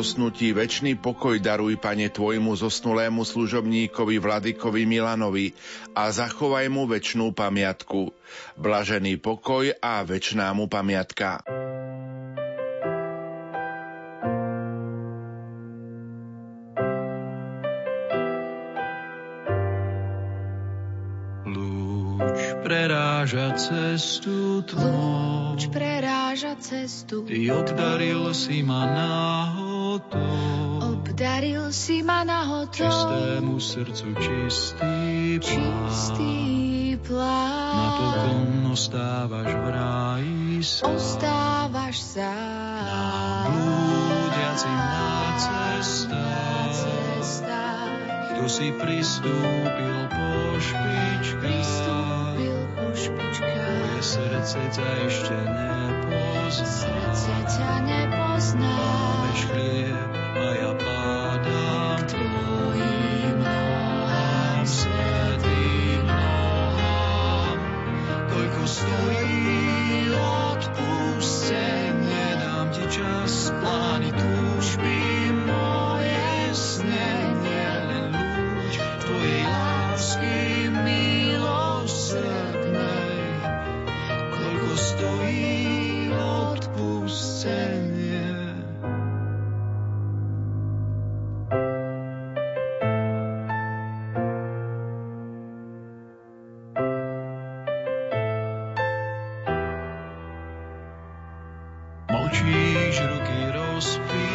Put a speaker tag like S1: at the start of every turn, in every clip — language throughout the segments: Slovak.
S1: zosnutí väčší pokoj daruj, Pane, Tvojmu zosnulému služobníkovi Vladikovi Milanovi a zachovaj mu väčšnú pamiatku. Blažený pokoj a väčšná mu pamiatka.
S2: preráža cestu tvoj.
S3: Lúč preráža cestu.
S2: Ty obdaril si ma náhodou.
S3: Obdaril si ma náhodou.
S2: Čistému srdcu čistý plán.
S3: Čistý plán.
S2: Napokon ostávaš v ráji
S3: sám. Ostávaš sám.
S2: Blúdiacim na cestách. Kto si pristúpil po špičkách.
S3: Pristúpil
S2: ťa ešte nepozná.
S3: Srdce ťa nepozná.
S2: Máme stojí Močíš ruky rozpín,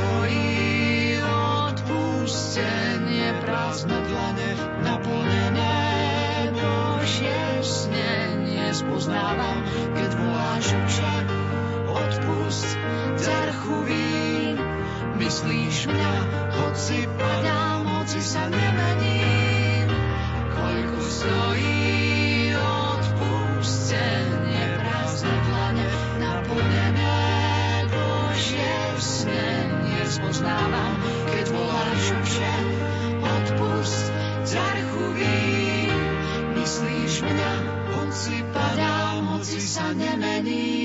S2: stojí odpustenie, prázdne dlane, naplnené Božie snenie. Spoznávam, keď voláš však, odpust, ťarchu vín. Myslíš mňa, hoci padám, hoci sa nemením. Koľko stojí Spoznávam, keď voláš vše, odpust, ťarchu vín. Myslíš mňa, hoci padám, hoci sa nemením.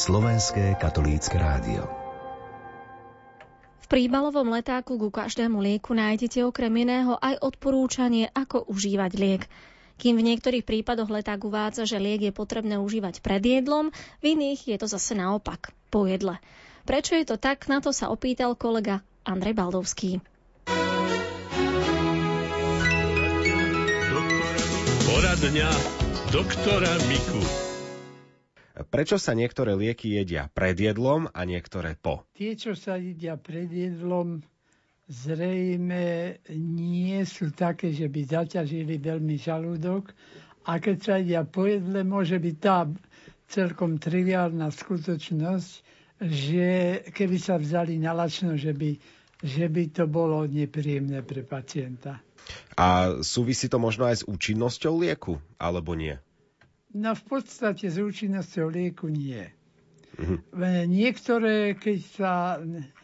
S4: Slovenské katolícke rádio
S5: V príbalovom letáku ku každému lieku nájdete okrem iného aj odporúčanie, ako užívať liek. Kým v niektorých prípadoch leták uvádza, že liek je potrebné užívať pred jedlom, v iných je to zase naopak, po jedle. Prečo je to tak, na to sa opýtal kolega Andrej Baldovský.
S6: Poradňa doktora Miku.
S7: Prečo sa niektoré lieky jedia pred jedlom a niektoré po?
S8: Tie, čo sa jedia pred jedlom, zrejme nie sú také, že by zaťažili veľmi žalúdok. A keď sa jedia po jedle, môže byť tá celkom triviálna skutočnosť, že keby sa vzali na lačno, že by, že by to bolo nepríjemné pre pacienta.
S7: A súvisí to možno aj s účinnosťou lieku, alebo nie?
S8: No v podstate s účinnosťou lieku nie. Uh-huh. Niektoré, keď sa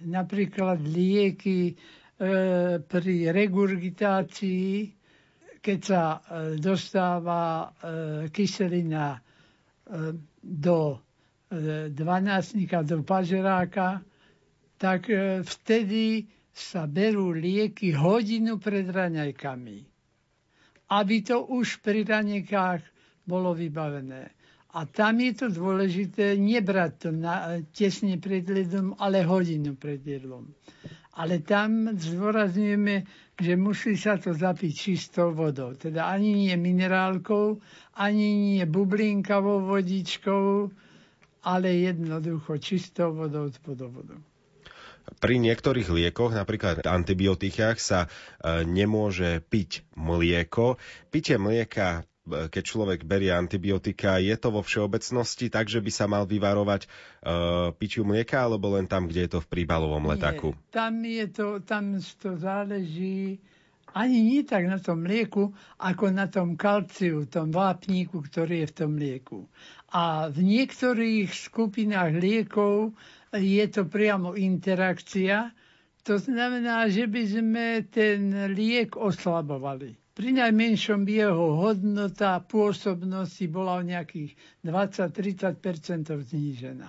S8: napríklad lieky e, pri regurgitácii, keď sa e, dostáva e, kyselina e, do e, dvanáctnika, do pažeráka, tak e, vtedy sa berú lieky hodinu pred raňajkami, aby to už pri raňajkách bolo vybavené. A tam je to dôležité nebrať to na, tesne pred jedlom, ale hodinu pred jedlom. Ale tam zdôrazňujeme, že musí sa to zapiť čistou vodou. Teda ani nie minerálkou, ani nie bublinkavou vodičkou, ale jednoducho čistou vodou z vodovodu.
S7: Pri niektorých liekoch, napríklad antibiotikách, sa e, nemôže piť mlieko. Pitie mlieka keď človek berie antibiotika, je to vo všeobecnosti tak, že by sa mal vyvarovať uh, piťu mlieka, alebo len tam, kde je to v príbalovom letáku?
S8: Nie, tam, je to, tam to záleží ani nie tak na tom mlieku, ako na tom kalciu, tom vápníku, ktorý je v tom mlieku. A v niektorých skupinách liekov je to priamo interakcia. To znamená, že by sme ten liek oslabovali. Pri najmenšom by jeho hodnota pôsobnosti bola o nejakých 20-30% znížená.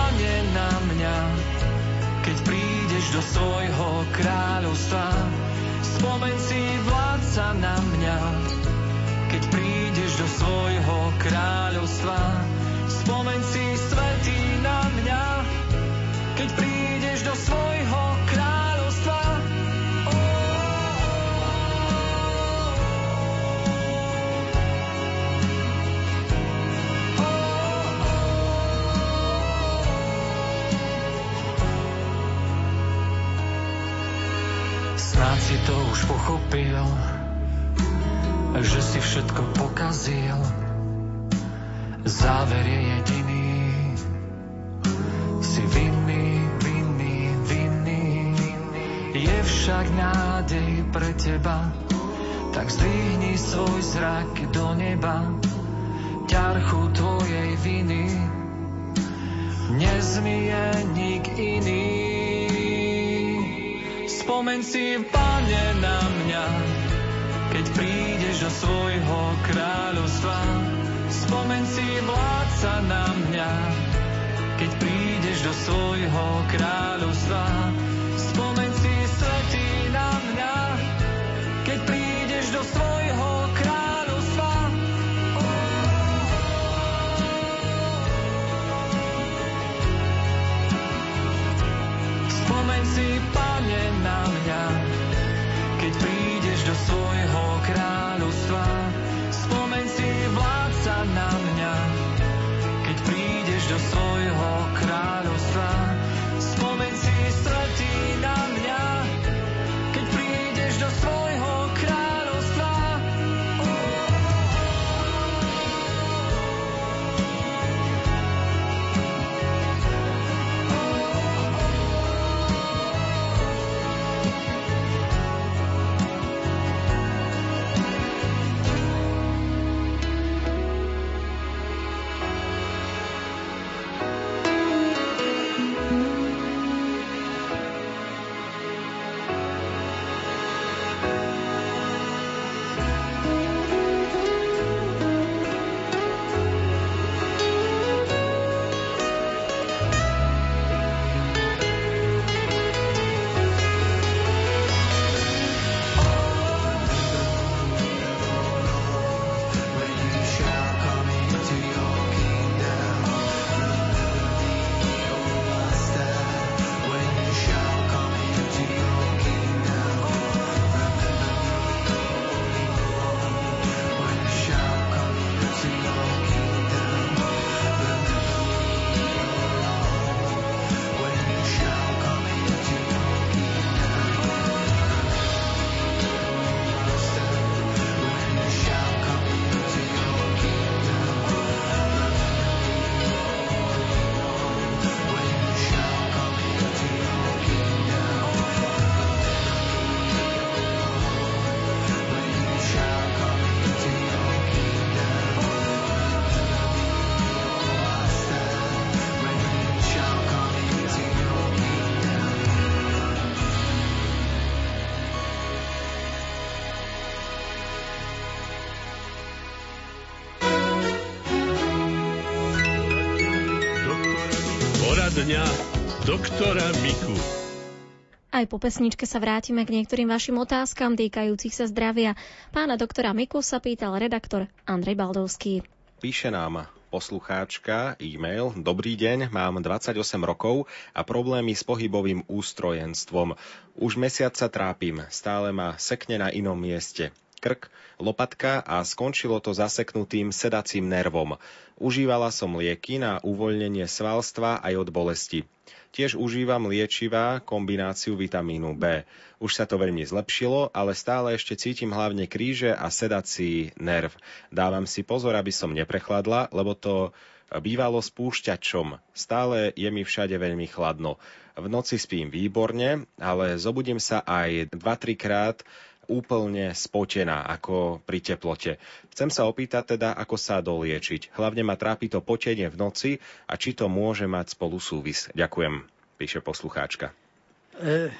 S9: mňa, keď prídeš do svojho kráľovstva. Spomeň si, vládca, na mňa, keď prídeš do svojho pochopil, že si všetko pokazil. Záver je jediný. Si vinný, vinný, vinný. Je však nádej pre teba, tak zdvihni svoj zrak do neba. Ťarchu tvojej viny nezmije nik iný. Spomeň si, pane, na mňa, keď prídeš do svojho kráľovstva. Spomeň si, vládca, na mňa, keď prídeš do svojho kráľovstva. Spomeň si, svetý, na mňa, keď prídeš do svojho
S6: Poradňa doktora Miku.
S5: Aj po pesničke sa vrátime k niektorým vašim otázkam týkajúcich sa zdravia. Pána doktora Miku sa pýtal redaktor Andrej Baldovský.
S7: Píše nám poslucháčka e-mail. Dobrý deň, mám 28 rokov a problémy s pohybovým ústrojenstvom. Už mesiac sa trápim, stále ma sekne na inom mieste krk, lopatka a skončilo to zaseknutým sedacím nervom. Užívala som lieky na uvoľnenie svalstva aj od bolesti. Tiež užívam liečivá kombináciu vitamínu B. Už sa to veľmi zlepšilo, ale stále ešte cítim hlavne kríže a sedací nerv. Dávam si pozor, aby som neprechladla, lebo to bývalo spúšťačom. Stále je mi všade veľmi chladno. V noci spím výborne, ale zobudím sa aj 2-3 krát úplne spotená ako pri teplote. Chcem sa opýtať teda, ako sa doliečiť. Hlavne ma trápi to potenie v noci a či to môže mať spolu súvis. Ďakujem, píše poslucháčka.
S8: E,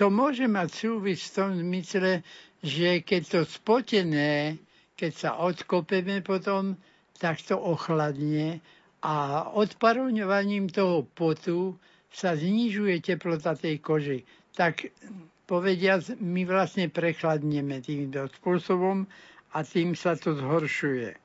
S8: to môže mať súvis v tom zmysle, že keď to spotené, keď sa odkopeme potom, tak to ochladne a odparovňovaním toho potu sa znižuje teplota tej kože. Tak povediac, my vlastne prechladneme týmto spôsobom a tým sa to zhoršuje.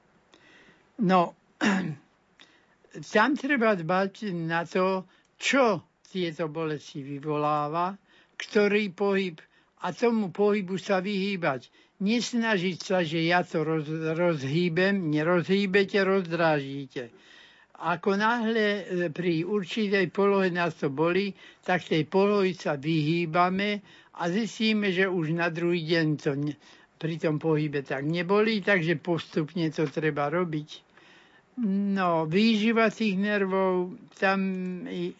S8: No, tam treba dbať na to, čo tieto bolesti vyvoláva, ktorý pohyb a tomu pohybu sa vyhýbať. Nesnažiť sa, že ja to roz, rozhýbem, nerozhýbete, rozdrážíte. Ako náhle e, pri určitej polohe nás to boli, tak tej polohy sa vyhýbame a zistíme, že už na druhý deň to pri tom pohybe tak neboli, takže postupne to treba robiť. No, výživa tých nervov, tam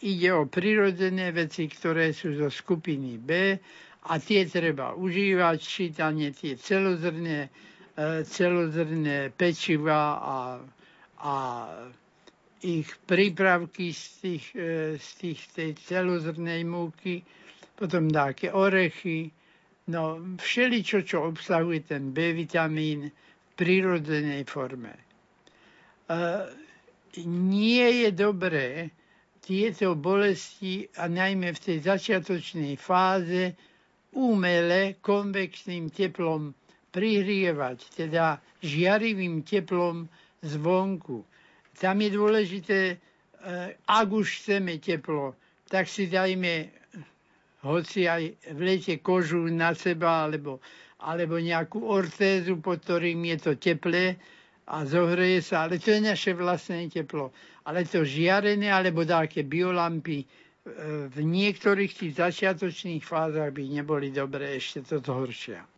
S8: ide o prirodzené veci, ktoré sú zo skupiny B a tie treba užívať, čítanie tie celozrné, e, celozrné pečiva a, a ich prípravky z, tých, e, z tých, tej celozrnej múky, potom také orechy, no všeličo, čo obsahuje ten B vitamín v prírodzenej forme. Uh, nie je dobré tieto bolesti, a najmä v tej začiatočnej fáze, umele konvexným teplom prihrievať, teda žiarivým teplom zvonku tam je dôležité, e, ak už chceme teplo, tak si dajme hoci aj v lete kožu na seba, alebo, alebo nejakú ortézu, pod ktorým je to teplé a zohreje sa, ale to je naše vlastné teplo. Ale to žiarené, alebo také biolampy, e, v niektorých tých začiatočných fázach by neboli dobré, ešte to zhoršia.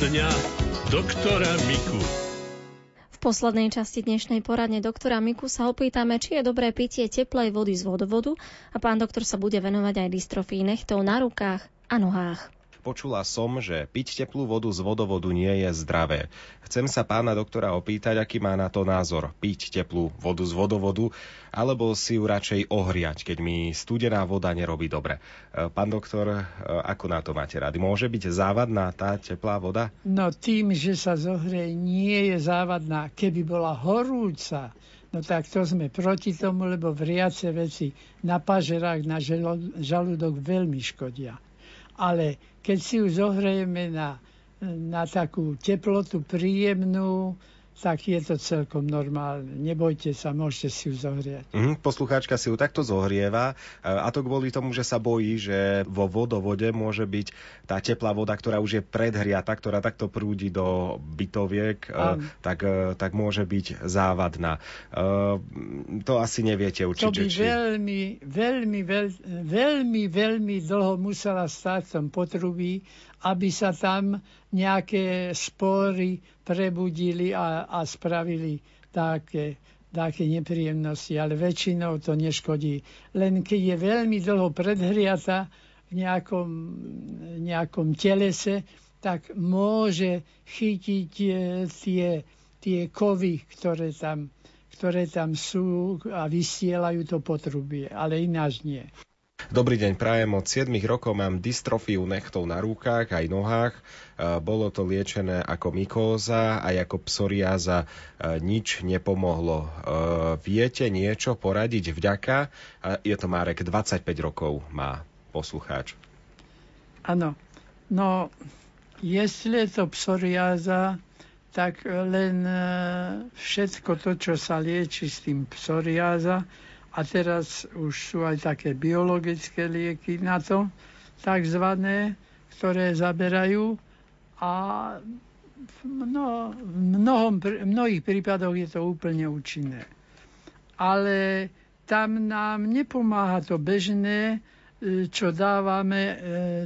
S6: Poradňa doktora Miku.
S5: V poslednej časti dnešnej poradne doktora Miku sa opýtame, či je dobré pitie teplej vody z vodovodu a pán doktor sa bude venovať aj dystrofii nechtov na rukách a nohách.
S7: Počula som, že piť teplú vodu z vodovodu nie je zdravé. Chcem sa pána doktora opýtať, aký má na to názor. Piť teplú vodu z vodovodu, alebo si ju radšej ohriať, keď mi studená voda nerobí dobre. E, Pán doktor, e, ako na to máte rady? Môže byť závadná tá teplá voda?
S8: No tým, že sa zohrie, nie je závadná. Keby bola horúca, no tak to sme proti tomu, lebo vriace veci na pažerách, na žalúdok veľmi škodia. Ale keď si ju zohrejeme na, na takú teplotu príjemnú, tak je to celkom normálne. Nebojte sa, môžete si ju zohriať.
S7: Mhm, poslucháčka si ju takto zohrieva e, a to kvôli tomu, že sa bojí, že vo vodovode môže byť tá teplá voda, ktorá už je predhriata, ktorá takto prúdi do bytoviek, e,
S8: Áno.
S7: tak, e, tak môže byť závadná. To asi neviete
S8: To
S7: určite.
S8: by
S7: či...
S8: veľmi, veľmi, veľ, veľmi, veľmi dlho musela stáť v tom potrubí, aby sa tam nejaké spory prebudili a, a spravili také, také nepríjemnosti, ale väčšinou to neškodí. Len keď je veľmi dlho predhriata v nejakom, nejakom telese, tak môže chytiť e, tie, tie kovy, ktoré tam, ktoré tam sú a vysielajú to potrubie, ale ináč nie.
S7: Dobrý deň, prajem od 7 rokov mám dystrofiu nechtov na rukách aj nohách. E, Bolo to liečené ako mykóza aj ako psoriáza. E, Nič nepomohlo. E, Viete niečo poradiť vďaka? Je to Marek, 25 rokov má poslucháč.
S8: Áno, no, jestli je to psoriáza, tak len všetko to, čo sa lieči s tým psoriáza, a teraz už sú aj také biologické lieky na to, takzvané, ktoré zaberajú a v, mno, v mnohom, mnohých prípadoch je to úplne účinné. Ale tam nám nepomáha to bežné, e, čo dávame e,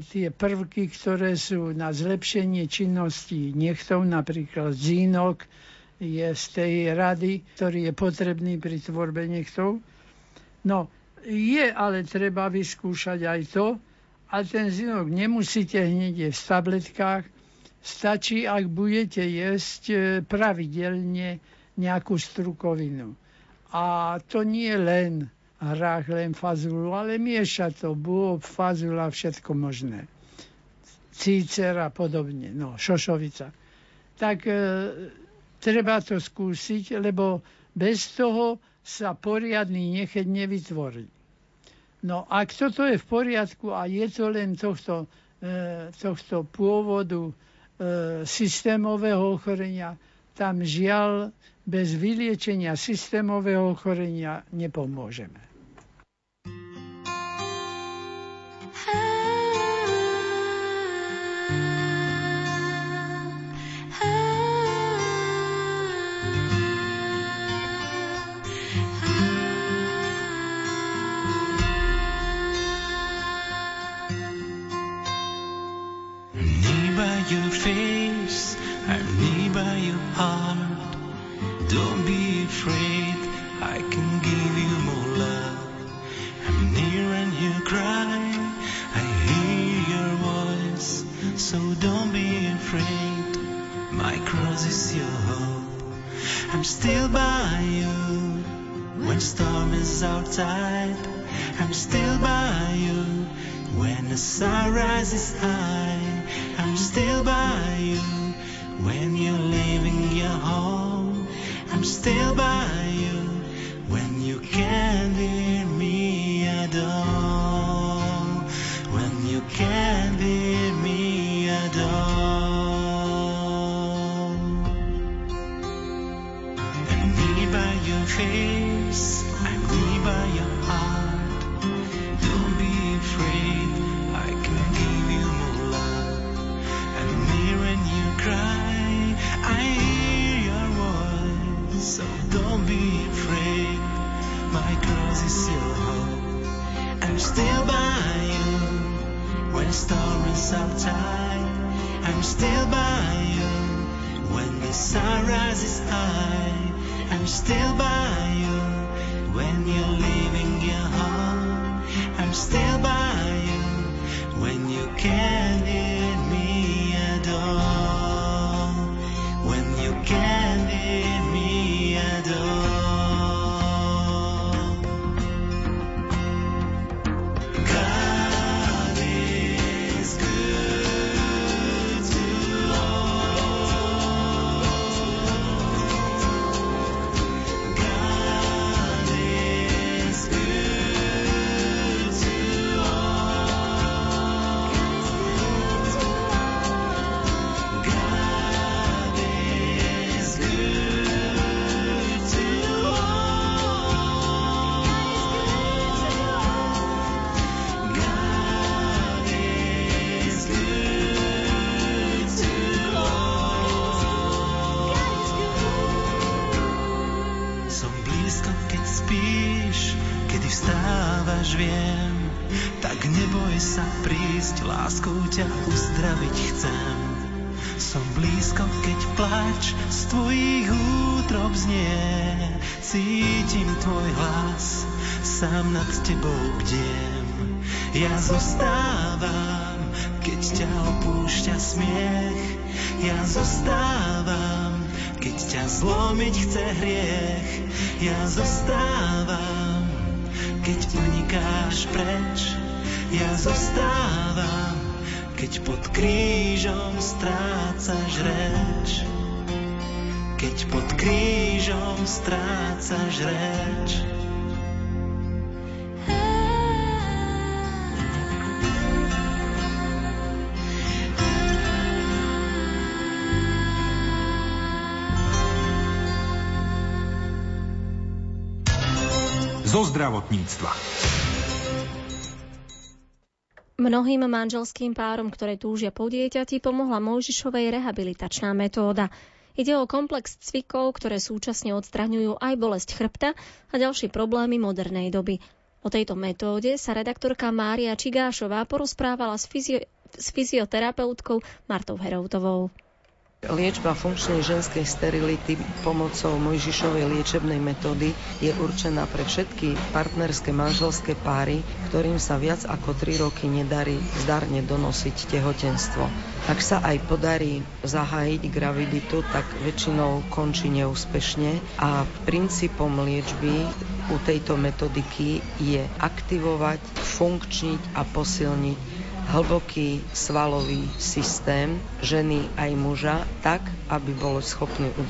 S8: tie prvky, ktoré sú na zlepšenie činnosti nechtov, napríklad zínok je z tej rady, ktorý je potrebný pri tvorbe nechtov. No, je ale treba vyskúšať aj to, a ten zinok nemusíte hneď jesť v tabletkách, stačí, ak budete jesť e, pravidelne nejakú strukovinu. A to nie len hrách, len fazulu, ale miešať to, bôb, fazula, všetko možné. Cícer a podobne, no, šošovica. Tak e, treba to skúsiť, lebo bez toho sa poriadny necheť nevytvorí. No ak toto je v poriadku a je to len tohto, e, tohto pôvodu systémového ochorenia, tam žiaľ bez vyliečenia systémového ochorenia nepomôžeme.
S10: Don't be afraid. My cross is your hope. I'm still by you when storm is outside. I'm still by you when the sun rises high. I'm still by you when you're leaving your home. I'm still by you when you can't hear me at all. When you can't outside. I'm still by you when the sun rises high. I'm still by you sám nad tebou bdiem. Ja zostávam, keď ťa opúšťa smiech. Ja zostávam, keď ťa zlomiť chce hriech. Ja zostávam, keď unikáš preč. Ja zostávam, keď pod krížom strácaš reč. Keď pod krížom strácaš reč.
S11: Zdravotníctva.
S5: Mnohým manželským párom, ktoré túžia po dieťati, pomohla Mojžišovej rehabilitačná metóda. Ide o komplex cvikov, ktoré súčasne odstraňujú aj bolesť chrbta a ďalšie problémy modernej doby. O tejto metóde sa redaktorka Mária Čigášová porozprávala s, fyzio- s fyzioterapeutkou Martou Heroutovou.
S12: Liečba funkčnej ženskej sterility pomocou Mojžišovej liečebnej metódy je určená pre všetky partnerské manželské páry, ktorým sa viac ako 3 roky nedarí zdarne donosiť tehotenstvo. Ak sa aj podarí zahájiť graviditu, tak väčšinou končí neúspešne a princípom liečby u tejto metodiky je aktivovať, funkčniť a posilniť hlboký svalový systém ženy aj muža tak, aby bol schopný udržať